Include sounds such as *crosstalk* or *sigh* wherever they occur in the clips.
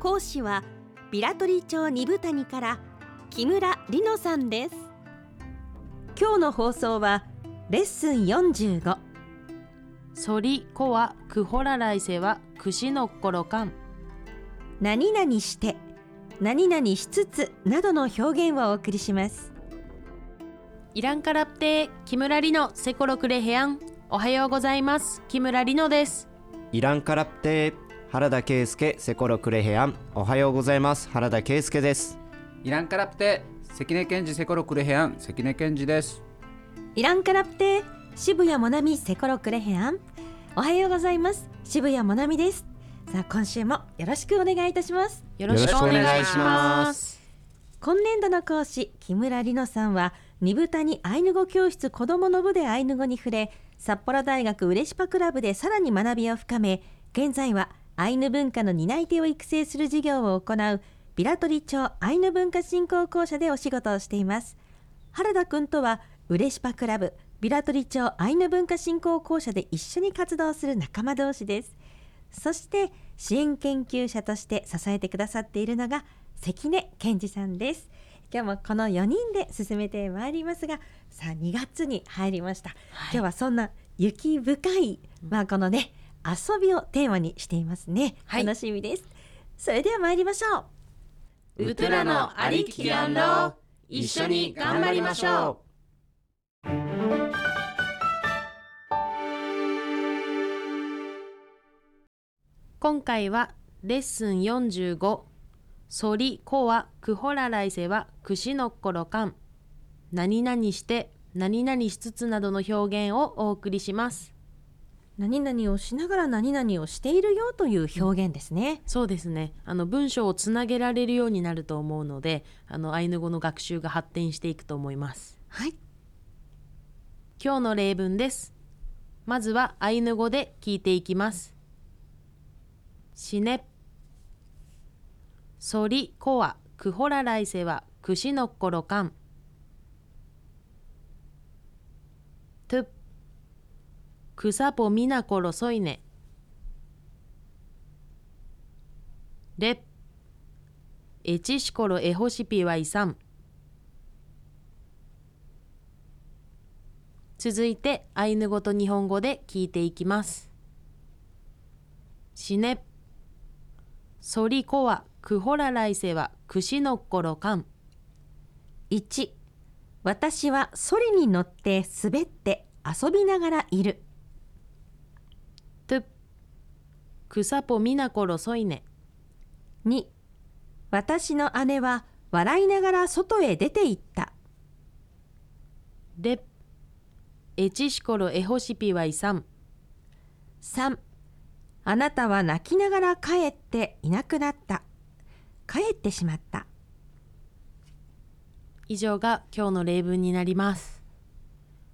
講師はビラトリ町二部谷から木村里乃さんです。今日の放送はレッスン45ソリコはクホラライセはクシノッコロカン何々して何々しつつなどの表現をお送りします。イランカラプテー木村里乃セコロクレヘアン。おはようございます。木村里乃です。イランカラプテ原田圭介セコロクレヘアン。おはようございます。原田圭介です。イランカラプテ関根健治セコロクレヘアン。関根健治です。イランカラプテ渋谷もなみセコロクレヘアン。おはようございます。渋谷もなみです。さあ今週もよろしくお願いいたします。よろしくお願いします。今年度の講師木村里乃さんは二部谷アイヌ語教室子どもの部でアイヌ語に触れ札幌大学うれしパクラブでさらに学びを深め現在はアイヌ文化の担い手を育成する事業を行うビラトリ町アイヌ文化振興公社でお仕事をしています。原田くんとはうれしパクラブビラトリ町アイヌ文化振興公社で一緒に活動する仲間同士です。そして支援研究者として支えてくださっているのが関根健二さんです。今日もこの4人で進めてまいりますがさあ2月に入りました、今日はそんな雪深い、まあこのね遊びをテーマにしていますね、はい。楽しみです。それでは参りましょう。ウトラのありきやんろ一緒に頑張りましょ今回はレッスン45ソリコはクホラライセはクシノッコロカン。何々して何々しつつなどの表現をお送りします何々をしながら何々をしているよという表現ですね、そうですね。あの文章をつなげられるようになると思うのであのアイヌ語の学習が発展していくと思います。はい。今日の例文です。まずはアイヌ語で聞いていきます。しねそりこはくほら来世はくしのっころかんとくさぽみなころそいねれえちしころえほしぴはいさん続いてアイヌ語と日本語で聞いていきます。しね。そりこはくほら来世はくしのっころかん。1私はソリに乗って滑って遊びながらいるとくさぽみなころそいね。2私の姉は笑いながら外へ出て行ったれえちしころえほしぴはいさん。3あなたは泣きながら帰っていなくなった帰ってしまった以上が今日の例文になります。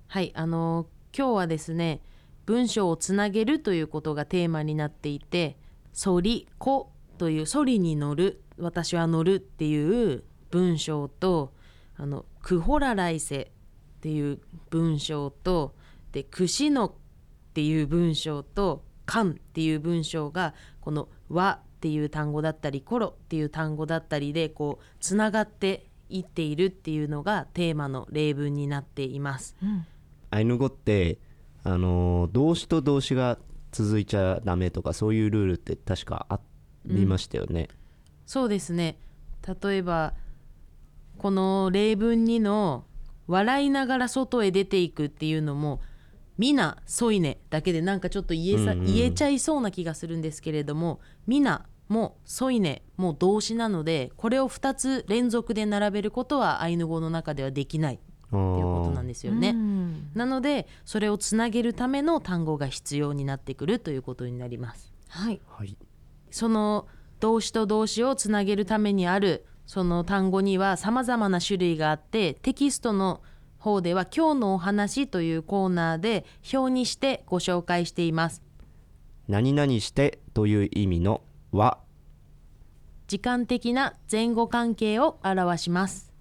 はい、あのー今日はですね、文章をつなげるということがテーマになっていて、そりこというソリに乗る、私は乗るっていう文章と、あのくほら来世っていう文章と、でくしのっていう文章とかんっていう文章がこの和っていう単語だったりコロっていう単語だったりでこうつながっていっているっていうのがテーマの例文になっています。アイヌ語ってあのー動詞と動詞が続いちゃダメとかそういうルールって確かありましたよね、そうですね。例えばこの例文2の「笑いながら外へ出ていく」っていうのも「みなそいね」だけでなんかちょっと言えさ、うんうん。言えちゃいそうな気がするんですけれども「みな」も「そいね」も動詞なのでこれを2つ連続で並べることはアイヌ語の中ではできないっていうことなんですよね。うん。なのでそれをつなげるための単語が必要になってくるということになります。はい。はい。その動詞と動詞をつなげるためにあるその単語には様々な種類があってテキストの方では今日のお話というコーナーで表にしてご紹介しています。何々してという意味のは？時間的な前後関係を表します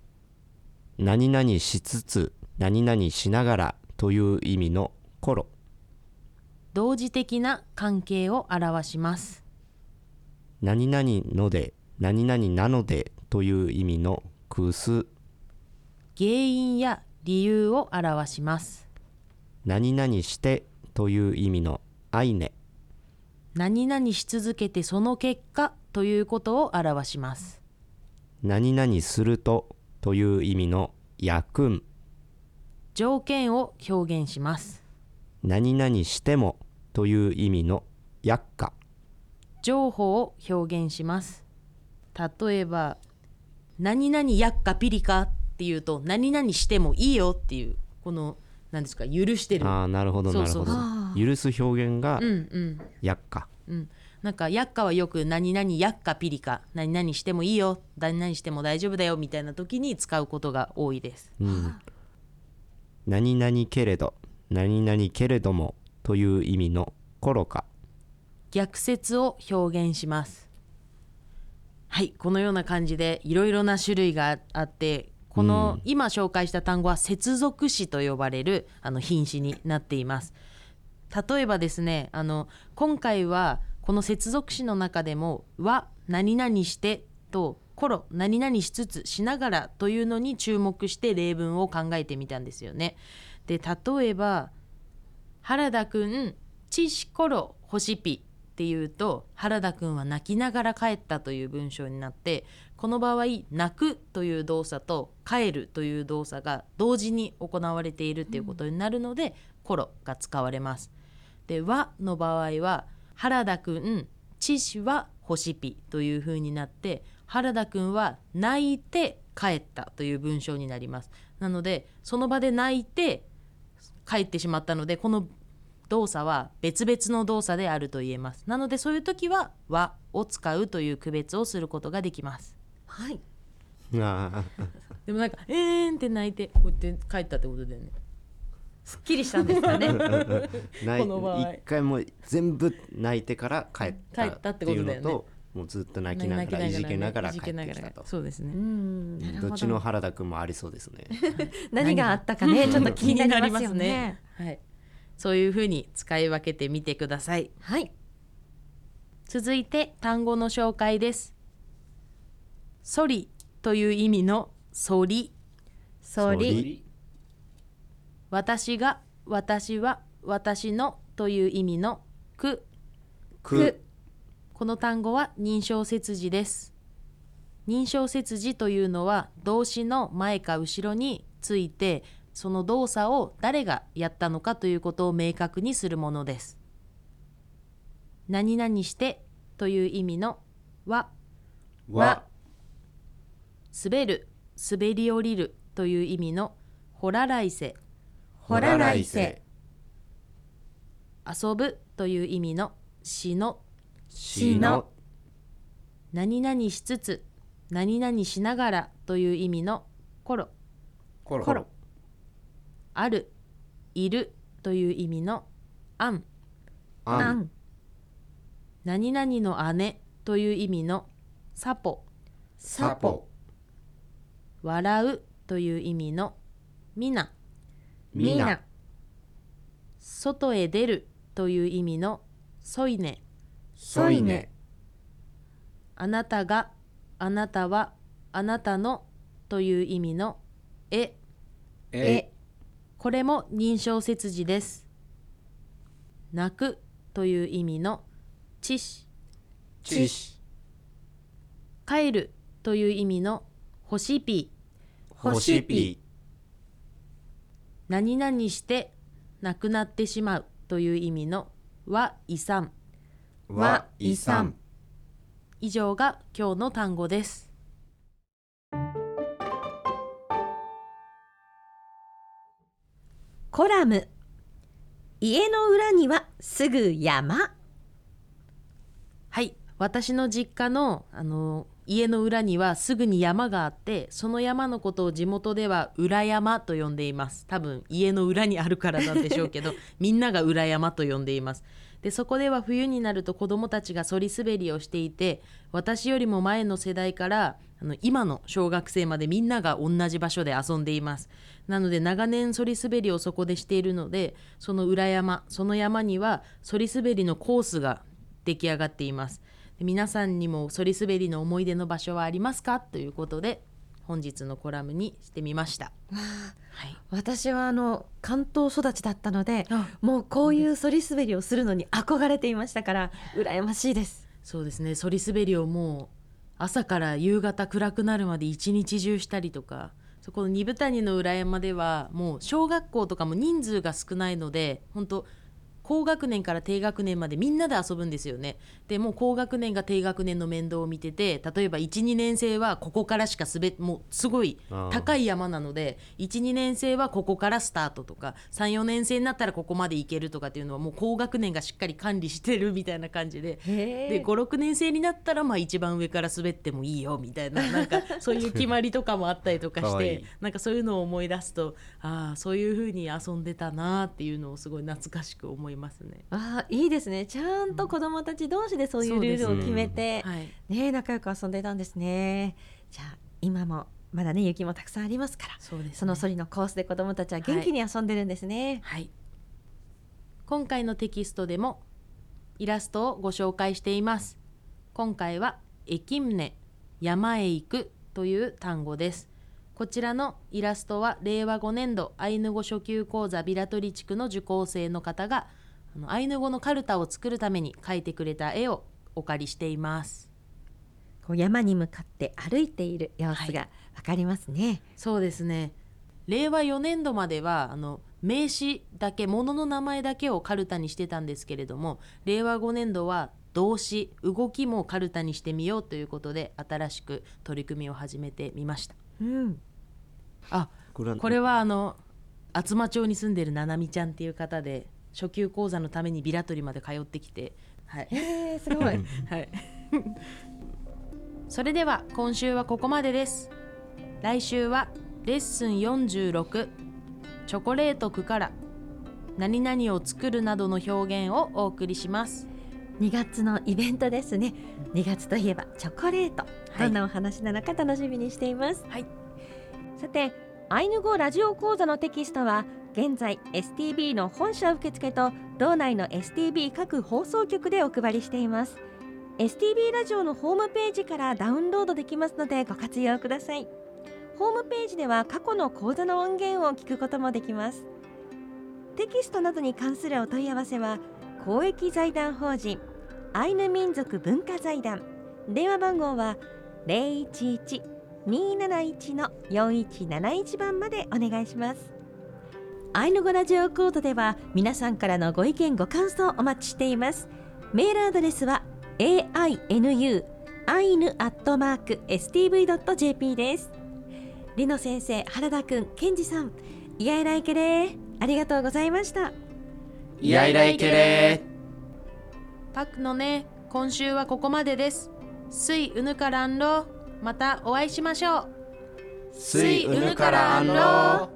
何々しつつ何々しながらという意味の頃。同時的な関係を表します。何々ので何々なのでという意味の空数原因や理由を表します。何々してという意味のあいね。何々し続けてその結果ということを表します。何々するとという意味のやくん。条件を表現します。何々してもという意味のやっか。情報を表現します。例えば何々やっかピリカっていうと何々してもいいよっていうこの何ですか許してる。ああなるほどなるほど。許す表現がうんうん。やっか。うんなんかやっかはよく何々やっかピリカ何々してもいいよ何々しても大丈夫だよみたいな時に使うことが多いです。うん。何々けれど何々けれどもという意味の頃か。逆説を表現します。はいこのような感じでいろいろな種類があってこの今紹介した単語は接続詞と呼ばれるあの品詞になっています。例えばですねあの今回はこの接続詞の中でも「は何々して」と「コロ何々しつつしながら」というのに注目して例文を考えてみたんですよね。で例えば「原田くんちしころほしぴ」っていうと原田くんは泣きながら帰ったという文章になってこの場合泣くという動作と帰るという動作が同時に行われているっていうことになるので「コロ」が使われます。で「は」の場合は原田くんちしはほしぴという風になって原田くんは泣いて帰ったという文章になります。なのでその場で泣いて帰ってしまったのでこの動作は別々の動作であると言えます。なのでそういう時は「は」を使うという区別をすることができます。はい。あ *laughs* でもなんか「えーん」って泣いてこうやって帰ったってことだよねすっきりしたんですかね。ー *laughs* 泣いこの場合。一回もう全部泣いてから帰った帰っていうことねのともうずっと泣きながらいじけながら帰ってきたとらそうですねうんどっちの原田くんもありそうですね何があったかねちょっと気になりますよねはい、そういうふうに使い分けてみてくださいはい続いて単語の紹介ですソリという意味のソリそり私が私は私のという意味のく。く。この単語は認証切字です。認証切字というのは動詞の前か後ろについてその動作を誰がやったのかということを明確にするものです。何々してという意味のはは滑る滑り降りるという意味のほら来世ほら来世遊ぶという意味のしの。しの。何々しつつ何々しながらという意味のコロコロコロあるいるという意味のあん。あん。あん。何々の姉という意味のサポサポ笑うという意味のみなみな。外へ出るという意味のそいねそいねあなたがあなたはあなたのという意味のえ。え。これも認証切字です。泣くという意味のちし。ちし。帰るという意味のほしぴほしぴ何々して亡くなってしまうという意味のは遺産は遺産以上が今日の単語です。コラム。家の裏にはすぐ山。はい。私の実家のあの家の裏にはすぐに山があってその山のことを地元では裏山と呼んでいます。多分家の裏にあるからなんでしょうけど *laughs* みんなが裏山と呼んでいます。でそこでは冬になると子どもたちがそり滑りをしていて私よりも前の世代からあの今の小学生までみんなが同じ場所で遊んでいます。なので長年そり滑りをそこでしているのでその裏山その山にはそり滑りのコースが出来上がっています。で皆さんにもそり滑りの思い出の場所はありますか？ということで本日のコラムにしてみました。はい、私はあの関東育ちだったのであもうこういうそり滑りをするのに憧れていましたから羨ましいです。そうですね。そり滑りをもう朝から夕方暗くなるまで一日中したりとかそこの二部谷の裏山ではもう小学校とかも人数が少ないので本当高学年から低学年までみんなで遊ぶんですよね。でもう高学年が低学年の面倒を見てて例えば12年生はここからしか滑っもうすごい高い山なので12年生はここからスタートとか34年生になったらここまで行けるとかっていうのはもう高学年がしっかり管理してるみたいな感じで。へで56年生になったらまあ一番上から滑ってもいいよみたいな *laughs* なんかそういう決まりとかもあったりとかかしてわいい。なんかそういうのを思い出すとああそういう風に遊んでたなっていうのをすごい懐かしく思いますね。あーいいですね。ちゃんと子どもたち同士でそういうルールを決めて、はい、ね仲良く遊んでたんですね。じゃあ今もまだね雪もたくさんありますからそね、そのソリのコースで子どもたちは元気に遊んでるんですね、はい、今回のテキストでもイラストをご紹介しています。今回は駅宗山へ行くという単語です。こちらのイラストは令和5年度アイヌ語初級講座ビラトリ地区の受講生の方があのアイヌ語のカルタを作るために描いてくれた絵をお借りしています。こう山に向かって歩いている様子がわかりますね、そうですね。令和4年度まではあの名詞だけ物の名前だけをカルタにしてたんですけれども令和5年度は動詞動きもカルタにしてみようということで新しく取り組みを始めてみました。うん、あこれはこれはあの厚真町に住んでるななみちゃんっていう方で初級講座のためにビラ取りまで通ってきてはいえー、すごい *laughs* はい。それでは今週はここまでです。来週はレッスン46チョコレート区から何々を作るなどの表現をお送りします。2月のイベントですね2月といえばチョコレート、はいどんなお話なのか楽しみにしていますはい。さてアイヌ語ラジオ講座のテキストは現在 STB の本社受付と道内の STB 各放送局でお配りしています。STB ラジオのホームページからダウンロードできますのでご活用ください。ホームページでは過去の講座の音源を聞くこともできます。テキストなどに関するお問い合わせは公益財団法人アイヌ民族文化財団。電話番号は011-271の4171番までお願いします。アイヌ語ラジオコードでは皆さんからのご意見ご感想お待ちしています。メールアドレスは ainu アイヌアットマーク stv.jp です。リノ先生原田くんケンジさんイヤイライケレーありがとうございました。イヤイライケレパクのね、今週はここまでです。スイウヌカランローまたお会いしましょう。スイウヌからアンロー